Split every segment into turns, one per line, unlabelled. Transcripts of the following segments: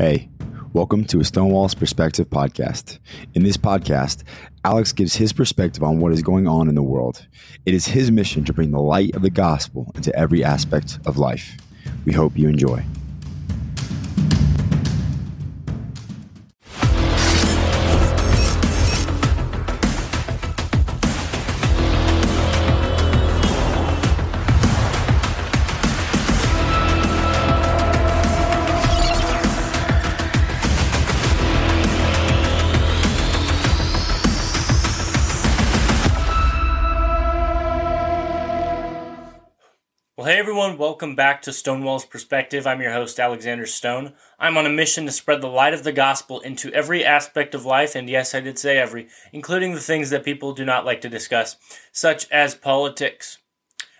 Hey, welcome to a Stonewall's Perspective podcast. In this podcast, Alex gives his perspective on what is going on in the world. It is his mission to bring the light of the gospel into every aspect of life. We hope you enjoy.
Back to Stonewall's Perspective. I'm your host, Alexander Stone. I'm on a mission to spread the light of the gospel into every aspect of life, and yes, I did say every, including the things that people do not like to discuss, such as politics.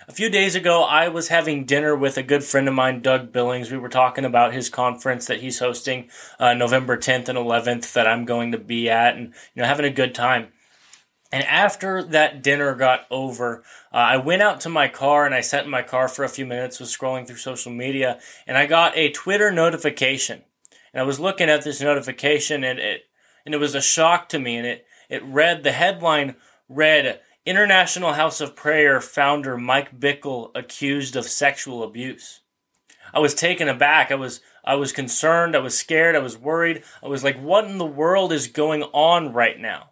A few days ago, I was having dinner with a good friend of mine, Doug Billings. We were talking about his conference that he's hosting uh, November 10th and 11th that I'm going to be at, and you know, having a good time. And after that dinner got over, uh, I went out to my car and I sat in my car for a few minutes, was scrolling through social media, and I got a Twitter notification. And I was looking at this notification and it, and it was a shock to me. And it, it read, the headline read, International House of Prayer founder Mike Bickle accused of sexual abuse. I was taken aback. I was, I was concerned. I was scared. I was worried. I was like, what in the world is going on right now?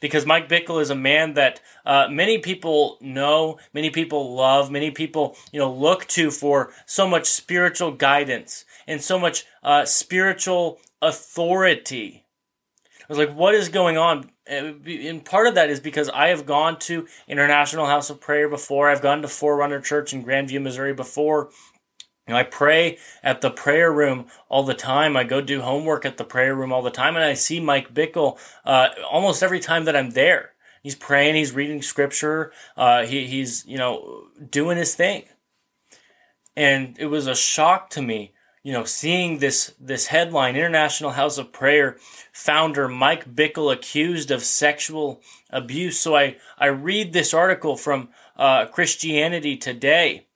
Because Mike Bickle is a man that uh, many people know, many people love, many people you know look to for so much spiritual guidance and so much uh, spiritual authority. I was like, what is going on? And part of that is because I have gone to International House of Prayer before. I've gone to Forerunner Church in Grandview, Missouri before. You know, I pray at the prayer room all the time. I go do homework at the prayer room all the time, and I see Mike Bickle uh, almost every time that I'm there. He's praying, he's reading scripture, uh, he, he's you know doing his thing, and it was a shock to me, you know, seeing this this headline: International House of Prayer founder Mike Bickle accused of sexual abuse. So I I read this article from uh, Christianity Today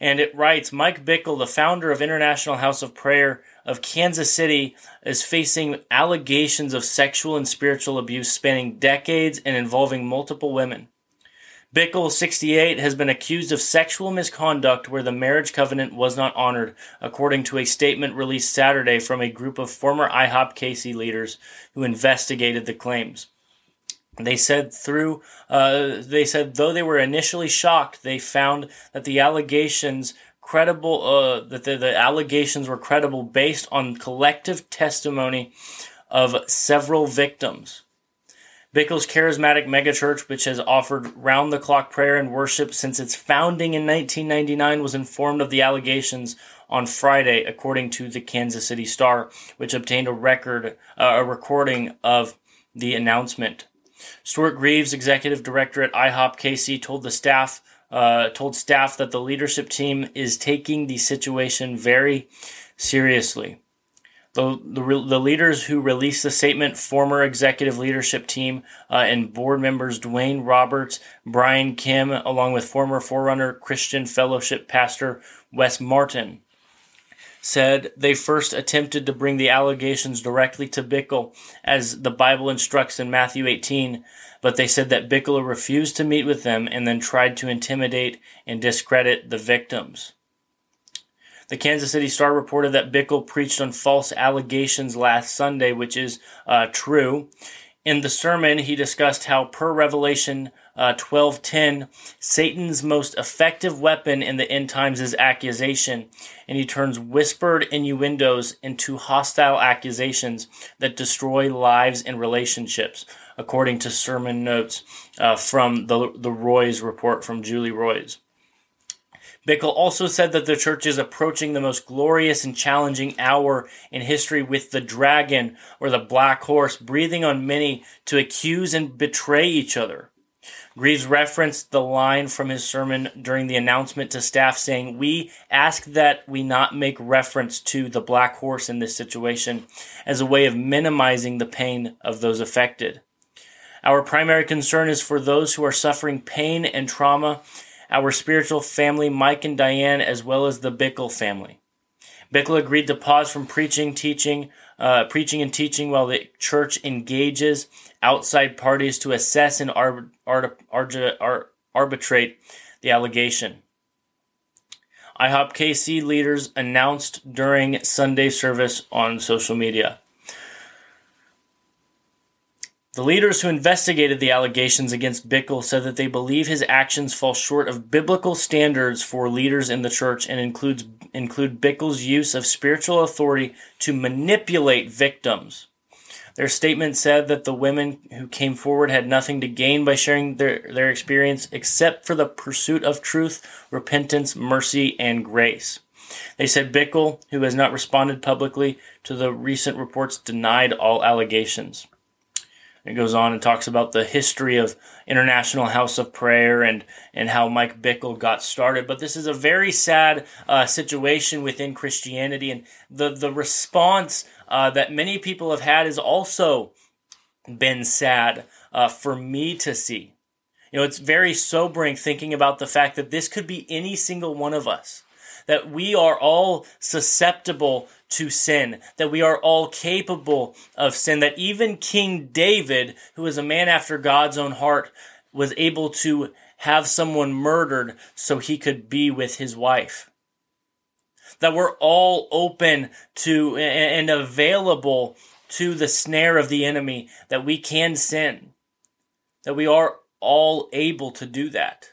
and it writes Mike Bickle, the founder of International House of Prayer of Kansas City, is facing allegations of sexual and spiritual abuse spanning decades and involving multiple women. Bickle, 68, has been accused of sexual misconduct where the marriage covenant was not honored, according to a statement released Saturday from a group of former IHOP KC leaders who investigated the claims. They said through, uh, they said though they were initially shocked, they found that the allegations credible, uh, that the, the allegations were credible based on collective testimony of several victims. Bickle's charismatic megachurch, which has offered round the clock prayer and worship since its founding in 1999, was informed of the allegations on Friday, according to the Kansas City Star, which obtained a record, uh, a recording of the announcement. Stuart Greaves, executive director at IHOP KC, told the staff uh, told staff that the leadership team is taking the situation very seriously. The, the, the leaders who released the statement, former executive leadership team uh, and board members Dwayne Roberts, Brian Kim, along with former Forerunner Christian Fellowship pastor Wes Martin said they first attempted to bring the allegations directly to Bickle, as the Bible instructs in Matthew 18, but they said that Bickle refused to meet with them and then tried to intimidate and discredit the victims. The Kansas City Star reported that Bickle preached on false allegations last Sunday, which is uh, true. In the sermon, he discussed how, per Revelation uh, 12:10, Satan's most effective weapon in the end times is accusation, and he turns whispered innuendos into hostile accusations that destroy lives and relationships, according to sermon notes uh, from the the Roys report from Julie Roys. Bickle also said that the church is approaching the most glorious and challenging hour in history with the dragon or the black horse breathing on many to accuse and betray each other. Greaves referenced the line from his sermon during the announcement to staff saying, We ask that we not make reference to the black horse in this situation as a way of minimizing the pain of those affected. Our primary concern is for those who are suffering pain and trauma, our spiritual family, Mike and Diane, as well as the Bickle family. Bickle agreed to pause from preaching, teaching, uh, preaching and teaching while the church engages outside parties to assess and ar- ar- ar- arbitrate the allegation. IHOP KC leaders announced during Sunday service on social media. The leaders who investigated the allegations against Bickle said that they believe his actions fall short of biblical standards for leaders in the church and includes include Bickle's use of spiritual authority to manipulate victims. Their statement said that the women who came forward had nothing to gain by sharing their, their experience except for the pursuit of truth, repentance, mercy, and grace. They said Bickle, who has not responded publicly to the recent reports, denied all allegations. It goes on and talks about the history of International House of Prayer and, and how Mike Bickle got started. But this is a very sad uh, situation within Christianity, and the, the response uh, that many people have had has also been sad uh, for me to see. You know, it's very sobering thinking about the fact that this could be any single one of us, that we are all susceptible to sin, that we are all capable of sin, that even King David, who is a man after God's own heart, was able to have someone murdered so he could be with his wife that we're all open to and available to the snare of the enemy, that we can sin, that we are all able to do that.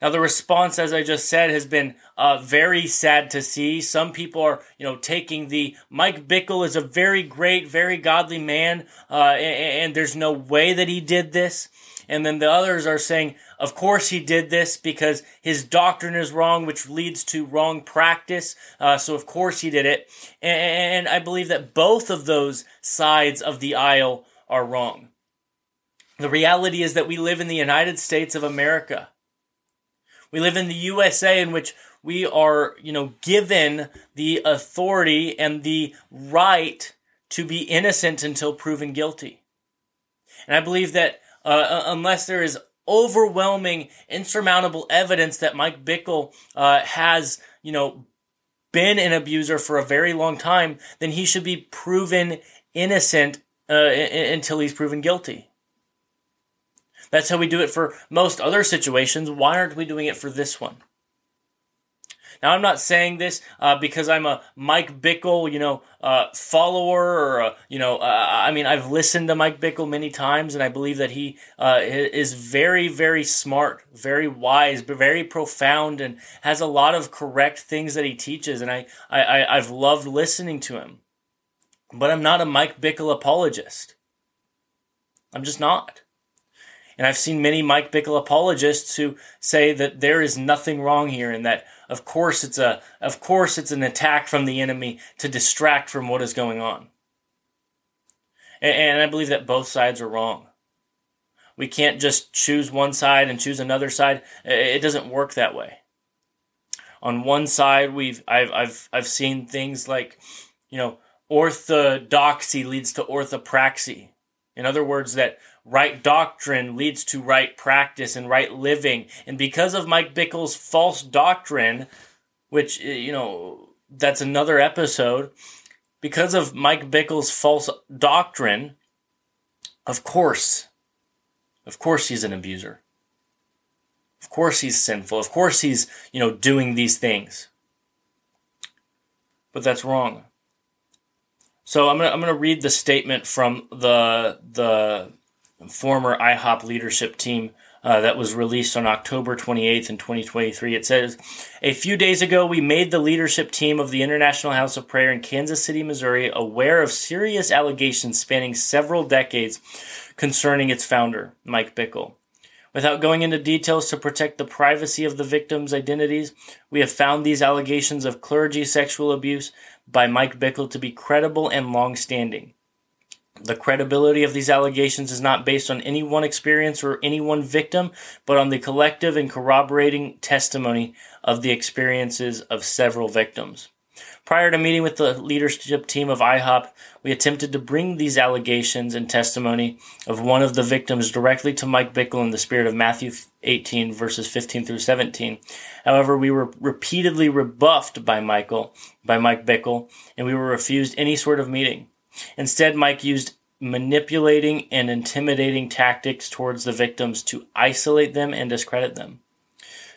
Now, the response, as I just said, has been uh, very sad to see. Some people are, you know, taking the Mike Bickle is a very great, very godly man, uh, and, and there's no way that he did this. And then the others are saying, of course he did this because his doctrine is wrong, which leads to wrong practice. Uh, so of course he did it. And, and I believe that both of those sides of the aisle are wrong. The reality is that we live in the United States of America. We live in the USA in which we are, you know, given the authority and the right to be innocent until proven guilty. And I believe that uh, uh, unless there is overwhelming, insurmountable evidence that Mike Bickle uh, has, you know, been an abuser for a very long time, then he should be proven innocent uh, until he's proven guilty. That's how we do it for most other situations. Why aren't we doing it for this one? Now, I'm not saying this uh, because I'm a Mike Bickle, you know, uh, follower, or you know, uh, I mean, I've listened to Mike Bickle many times, and I believe that he uh, is very, very smart, very wise, but very profound, and has a lot of correct things that he teaches, and I, I, I've loved listening to him. But I'm not a Mike Bickle apologist. I'm just not. And I've seen many Mike Bickle apologists who say that there is nothing wrong here and that of course it's a of course it's an attack from the enemy to distract from what is going on. And, and I believe that both sides are wrong. We can't just choose one side and choose another side. It doesn't work that way. On one side, we've I've I've I've seen things like, you know, orthodoxy leads to orthopraxy. In other words, that right doctrine leads to right practice and right living. And because of Mike Bickle's false doctrine, which, eh, you know, that's another episode, because of Mike Bickle's false doctrine, of course, of course he's an abuser. Of course he's sinful. Of course he's, you know, doing these things. But that's wrong. So I'm gonna I'm gonna read the statement from the the former IHOP leadership team uh, that was released on October 28th in 2023. It says, A few days ago, we made the leadership team of the International House of Prayer in Kansas City, Missouri, aware of serious allegations spanning several decades concerning its founder, Mike Bickle. Without going into details to protect the privacy of the victims' identities, we have found these allegations of clergy sexual abuse by Mike Bickle to be credible and long standing. The credibility of these allegations is not based on any one experience or any one victim, but on the collective and corroborating testimony of the experiences of several victims. Prior to meeting with the leadership team of IHOP, we attempted to bring these allegations and testimony of one of the victims directly to Mike Bickle in the spirit of Matthew 18 verses 15 through 17. However, we were repeatedly rebuffed by Michael, by Mike Bickle, and we were refused any sort of meeting. Instead, Mike used manipulating and intimidating tactics towards the victims to isolate them and discredit them.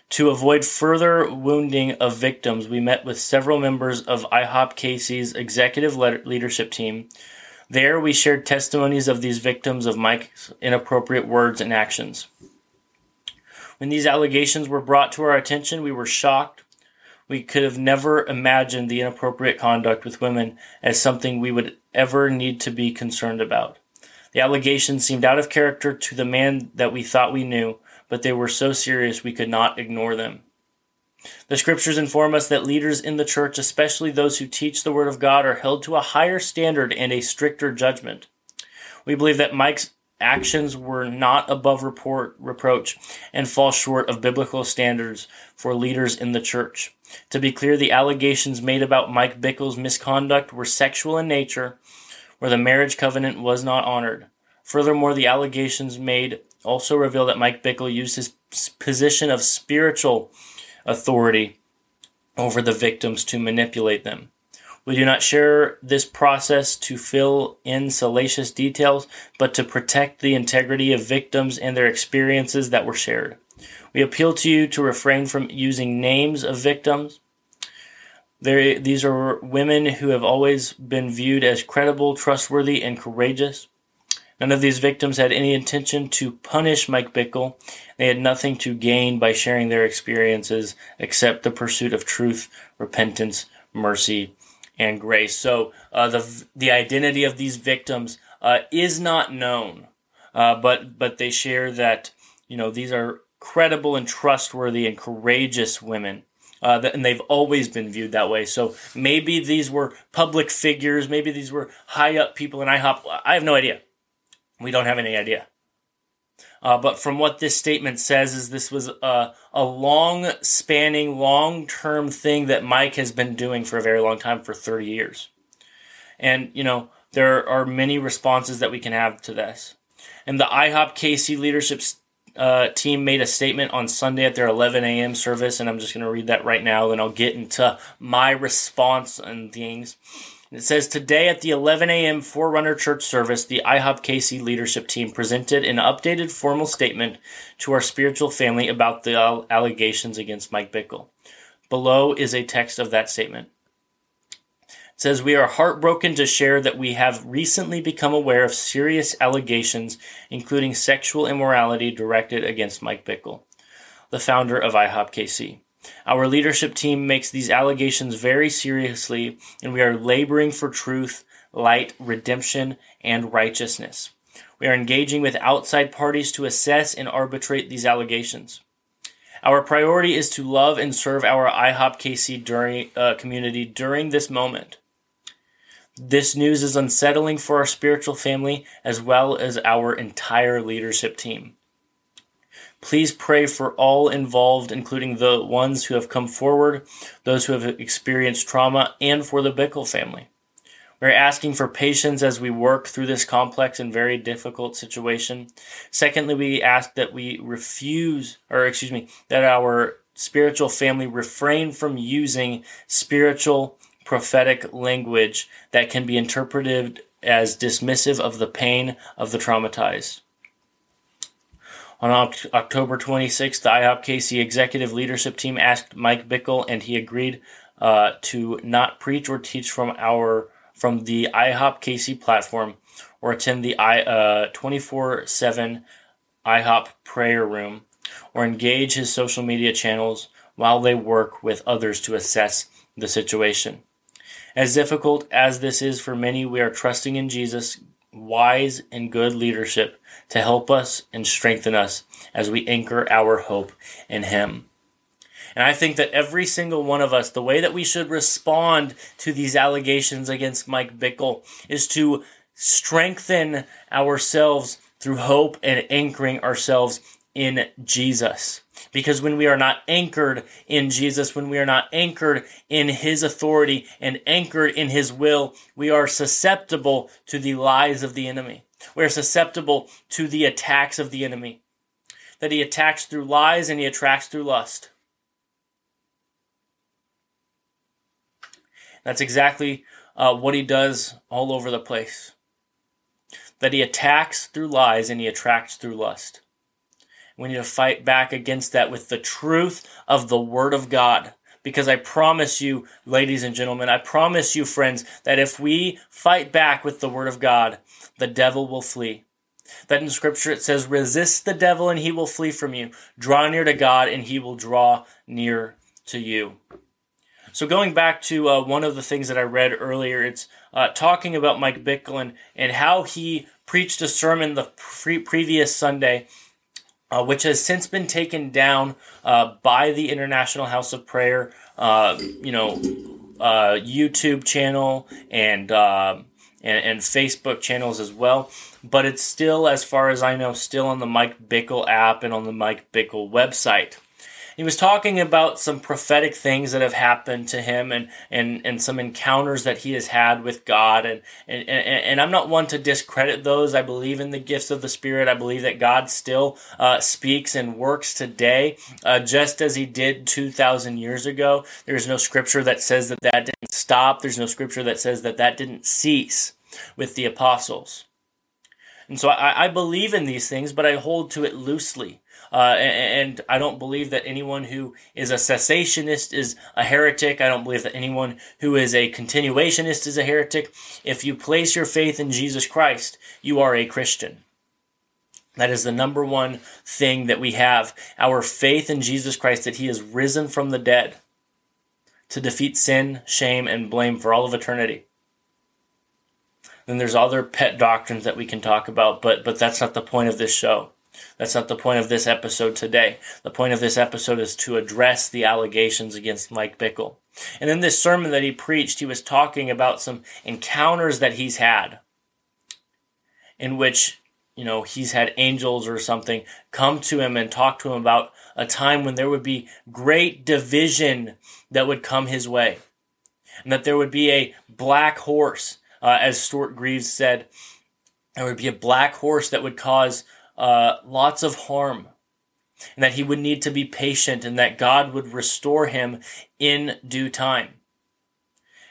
To avoid further wounding of victims, we met with several members of IHOP KC's executive leadership team. There, we shared testimonies of these victims of Mike's inappropriate words and actions. When these allegations were brought to our attention, we were shocked. We could have never imagined the inappropriate conduct with women as something we would ever need to be concerned about. The allegations seemed out of character to the man that we thought we knew, but they were so serious we could not ignore them. The scriptures inform us that leaders in the church, especially those who teach the word of God, are held to a higher standard and a stricter judgment. We believe that Mike's actions were not above report, reproach and fall short of biblical standards for leaders in the church. To be clear, the allegations made about Mike Bickle's misconduct were sexual in nature, where the marriage covenant was not honored. Furthermore, the allegations made also reveal that Mike Bickle used his position of spiritual authority over the victims to manipulate them. We do not share this process to fill in salacious details, but to protect the integrity of victims and their experiences that were shared. We appeal to you to refrain from using names of victims. There, these are women who have always been viewed as credible, trustworthy, and courageous. None of these victims had any intention to punish Mike Bickle. They had nothing to gain by sharing their experiences except the pursuit of truth, repentance, mercy, and grace. So uh, the the identity of these victims uh, is not known, uh, but but they share that you know these are credible and trustworthy and courageous women. Uh, and they've always been viewed that way. So maybe these were public figures, maybe these were high up people in IHOP. I have no idea. We don't have any idea. Uh, but from what this statement says, is this was a, a long spanning, long term thing that Mike has been doing for a very long time, for 30 years. And, you know, there are many responses that we can have to this. And the IHOP KC leadership uh, team made a statement on Sunday at their 11 a.m. service, and I'm just going to read that right now, then I'll get into my response and things. It says today at the 11 a.m. Forerunner Church service, the IHOP KC leadership team presented an updated formal statement to our spiritual family about the allegations against Mike Bickle. Below is a text of that statement. Says, We are heartbroken to share that we have recently become aware of serious allegations, including sexual immorality directed against Mike Bickle, the founder of IHOP KC. Our leadership team makes these allegations very seriously, and we are laboring for truth, light, redemption, and righteousness. We are engaging with outside parties to assess and arbitrate these allegations. Our priority is to love and serve our IHOP KC during, uh, community during this moment. This news is unsettling for our spiritual family as well as our entire leadership team. Please pray for all involved, including the ones who have come forward, those who have experienced trauma, and for the Bickle family. We're asking for patience as we work through this complex and very difficult situation. Secondly, we ask that we refuse, or excuse me, that our spiritual family refrain from using spiritual prophetic language that can be interpreted as dismissive of the pain of the traumatized. On October 26th, the IHOP KC executive leadership team asked Mike Bickle, and he agreed uh, to not preach or teach from our from the IHOP KC platform or attend the I 24 uh, 7 IHOP prayer room or engage his social media channels while they work with others to assess the situation. As difficult as this is for many, we are trusting in Jesus, wise and good leadership to help us and strengthen us as we anchor our hope in Him. And I think that every single one of us, the way that we should respond to these allegations against Mike Bickle is to strengthen ourselves through hope and anchoring ourselves in Jesus. Because when we are not anchored in Jesus, when we are not anchored in His authority and anchored in His will, we are susceptible to the lies of the enemy. We are susceptible to the attacks of the enemy. That he attacks through lies and he attracts through lust. That's exactly uh, what he does all over the place. That he attacks through lies and he attracts through lust. We need to fight back against that with the truth of the Word of God. Because I promise you, ladies and gentlemen, I promise you, friends, that if we fight back with the Word of God, the devil will flee. That in Scripture it says, resist the devil and he will flee from you. Draw near to God and he will draw near to you. So going back to uh, one of the things that I read earlier, it's uh, talking about Mike Bickle and, and how he preached a sermon the pre- previous Sunday, uh, which has since been taken down uh, by the International House of Prayer, uh, you know, uh, YouTube channel and, and and Facebook channels as well. But it's still, as far as I know, still on the Mike Bickle app and on the Mike Bickle website he was talking about some prophetic things that have happened to him and, and, and some encounters that he has had with God. And, and, and, I'm not one to discredit those. I believe in the gifts of the Spirit. I believe that God still uh, speaks and works today, uh, just as he did 2,000 years ago. There's no scripture that says that that didn't stop. There's no scripture that says that that didn't cease with the apostles. And so I, I believe in these things, but I hold to it loosely. Uh, and, and, I don't believe that anyone who is a cessationist is a heretic. I don't believe that anyone who is a continuationist is a heretic. If you place your faith in Jesus Christ, you are a Christian. That is the number one thing that we have our faith in Jesus Christ, that He is risen from the dead to defeat sin, shame, and blame for all of eternity. Then there's other pet doctrines that we can talk about, but but that's not the point of this show. That's not the point of this episode today. The point of this episode is to address the allegations against Mike Bickle. And in this sermon that he preached, he was talking about some encounters that he's had in which, you know, he's had angels or something come to him and talk to him about a time when there would be great division that would come his way. And that there would be a black horse, uh, as Stuart Greaves said, there would be a black horse that would cause uh, lots of harm, and that he would need to be patient, and that God would restore him in due time.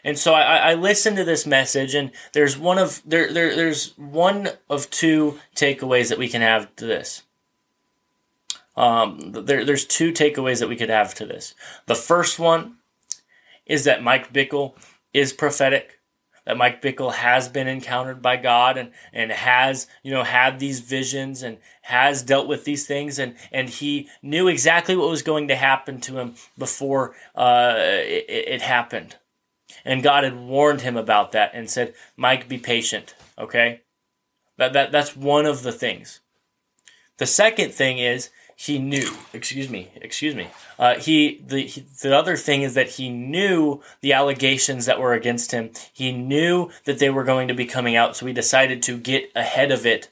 And so I, I listened to this message, and there's one of there, there there's one of two takeaways that we can have to this. Um, there, there's two takeaways that we could have to this. The first one is that Mike Bickle is prophetic that Mike Bickle has been encountered by God and, and has, you know, had these visions and has dealt with these things and, and he knew exactly what was going to happen to him before uh, it, it happened. And God had warned him about that and said, Mike, be patient, okay? That, that, that's one of the things. The second thing is he knew. Excuse me. Excuse me. Uh, he the he, the other thing is that he knew the allegations that were against him. He knew that they were going to be coming out so he decided to get ahead of it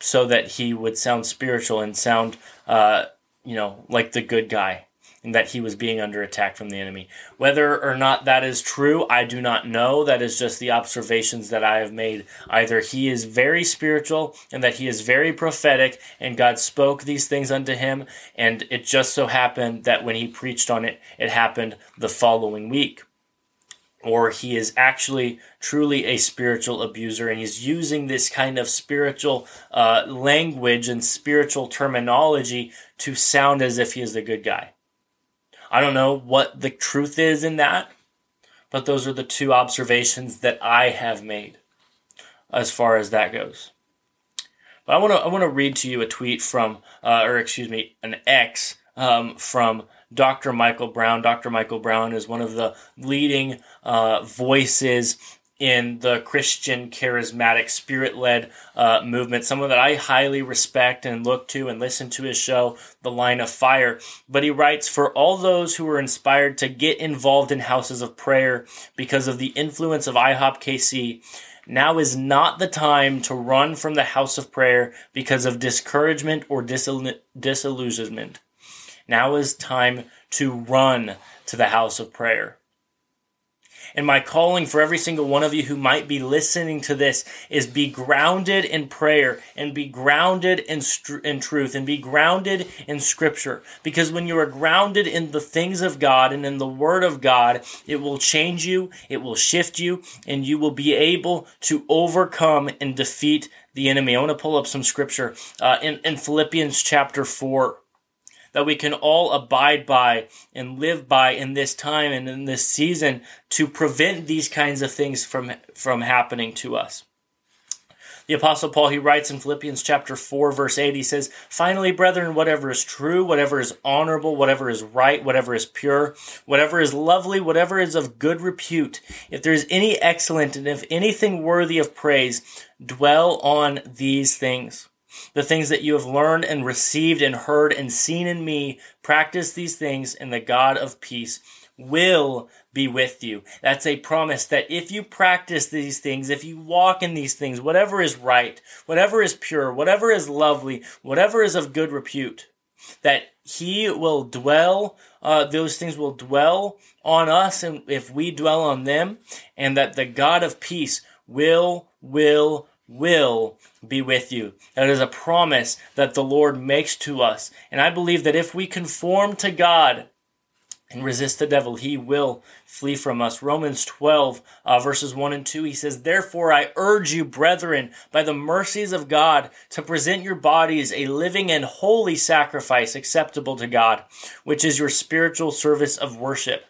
so that he would sound spiritual and sound uh, you know like the good guy and that he was being under attack from the enemy. Whether or not that is true, I do not know. That is just the observations that I have made. Either he is very spiritual and that he is very prophetic, and God spoke these things unto him, and it just so happened that when he preached on it, it happened the following week. Or he is actually truly a spiritual abuser and he's using this kind of spiritual uh, language and spiritual terminology to sound as if he is the good guy. I don't know what the truth is in that, but those are the two observations that I have made as far as that goes. But I want to I want to read to you a tweet from, uh, or excuse me, an X um, from Dr. Michael Brown. Dr. Michael Brown is one of the leading uh, voices in the Christian charismatic spirit led uh, movement, someone that I highly respect and look to and listen to his show, The Line of Fire. But he writes, For all those who are inspired to get involved in houses of prayer because of the influence of IHOP KC, now is not the time to run from the house of prayer because of discouragement or disillusionment. Now is time to run to the house of prayer. And my calling for every single one of you who might be listening to this is be grounded in prayer and be grounded in, in truth and be grounded in scripture. Because when you are grounded in the things of God and in the word of God, it will change you, it will shift you, and you will be able to overcome and defeat the enemy. I want to pull up some scripture uh, in, in Philippians chapter 4 that we can all abide by and live by in this time and in this season to prevent these kinds of things from, from happening to us. The apostle Paul, he writes in Philippians chapter 4 verse 8, he says, Finally, brethren, whatever is true, whatever is honorable, whatever is right, whatever is pure, whatever is lovely, whatever is of good repute, if there is any excellent and if anything worthy of praise, dwell on these things the things that you have learned and received and heard and seen in me, practice these things, and the God of peace will be with you. That's a promise that if you practice these things, if you walk in these things, whatever is right, whatever is pure, whatever is lovely, whatever is of good repute, that He will dwell, uh, those things will dwell on us, and if we dwell on them, and that the God of peace will, will, will be with you. That is a promise that the Lord makes to us. And I believe that if we conform to God and resist the devil, he will flee from us. Romans 12, uh, verses 1 and 2, he says, Therefore I urge you, brethren, by the mercies of God, to present your bodies a living and holy sacrifice acceptable to God, which is your spiritual service of worship.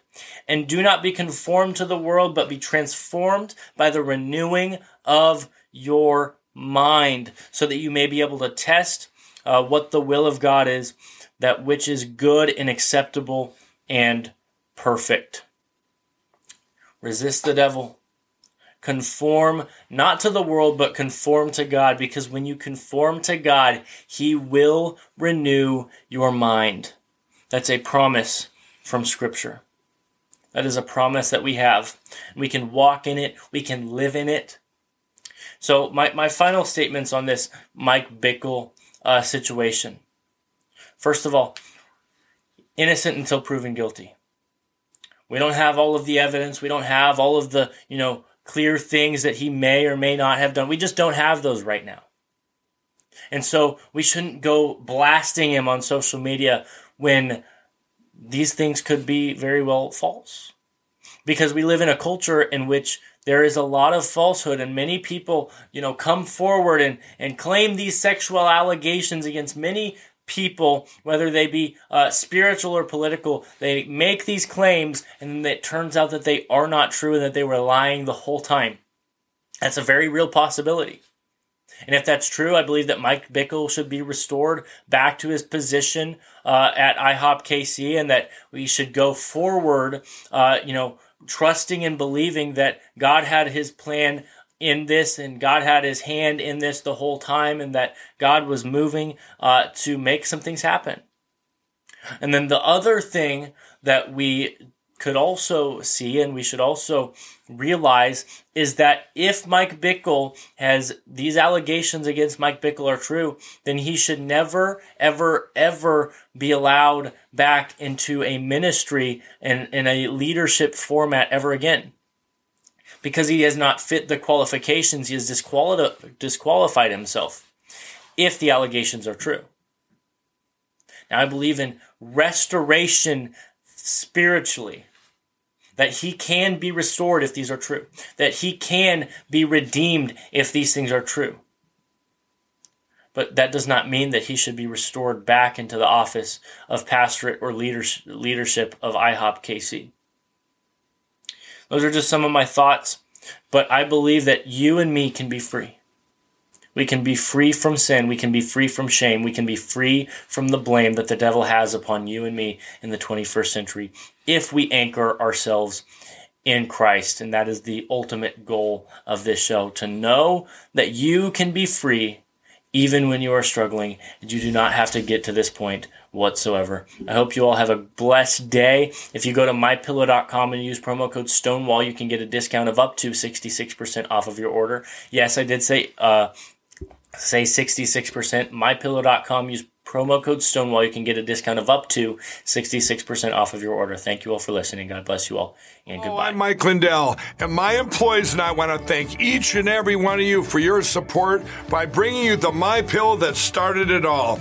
And do not be conformed to the world, but be transformed by the renewing of your mind so that you may be able to test uh, what the will of God is, that which is good and acceptable and perfect. Resist the devil. Conform not to the world, but conform to God, because when you conform to God, He will renew your mind. That's a promise from Scripture. That is a promise that we have. We can walk in it, we can live in it. So my, my final statements on this Mike Bickle uh, situation. First of all, innocent until proven guilty. We don't have all of the evidence. We don't have all of the, you know, clear things that he may or may not have done. We just don't have those right now. And so we shouldn't go blasting him on social media when these things could be very well false. Because we live in a culture in which there is a lot of falsehood and many people, you know, come forward and, and claim these sexual allegations against many people, whether they be uh, spiritual or political. They make these claims and it turns out that they are not true and that they were lying the whole time. That's a very real possibility. And if that's true, I believe that Mike Bickle should be restored back to his position uh, at IHOP KC and that we should go forward, uh, you know, trusting and believing that God had his plan in this and God had his hand in this the whole time and that God was moving uh, to make some things happen. And then the other thing that we could also see and we should also realize is that if Mike Bickle has these allegations against Mike Bickle are true, then he should never, ever, ever be allowed back into a ministry and in a leadership format ever again. Because he has not fit the qualifications, he has disquali- disqualified himself if the allegations are true. Now, I believe in restoration spiritually that he can be restored if these are true, that he can be redeemed if these things are true. But that does not mean that he should be restored back into the office of pastorate or leadership of IHOP KC. Those are just some of my thoughts, but I believe that you and me can be free. We can be free from sin. We can be free from shame. We can be free from the blame that the devil has upon you and me in the 21st century if we anchor ourselves in Christ. And that is the ultimate goal of this show to know that you can be free even when you are struggling and you do not have to get to this point whatsoever. I hope you all have a blessed day. If you go to mypillow.com and use promo code Stonewall, you can get a discount of up to 66% off of your order. Yes, I did say uh, say 66%. Mypillow.com, use promo code Stonewall. You can get a discount of up to 66% off of your order. Thank you all for listening. God bless you all, and
Oh,
goodbye.
I'm Mike Lindell, and my employees and I want to thank each and every one of you for your support by bringing you the My Pillow that started it all.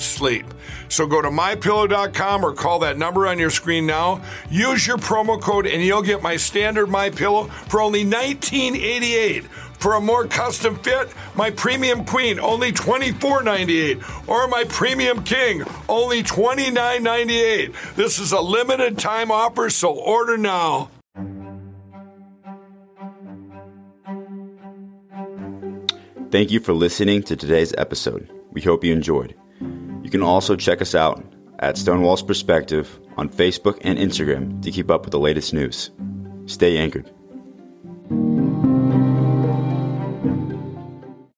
sleep. So go to mypillow.com or call that number on your screen now. Use your promo code and you'll get my standard My Pillow for only 1988. For a more custom fit, my premium queen only $24.98 or my premium king only $29.98. This is a limited time offer, so order now.
Thank you for listening to today's episode. We hope you enjoyed. You can also check us out at Stonewall's Perspective on Facebook and Instagram to keep up with the latest news. Stay anchored.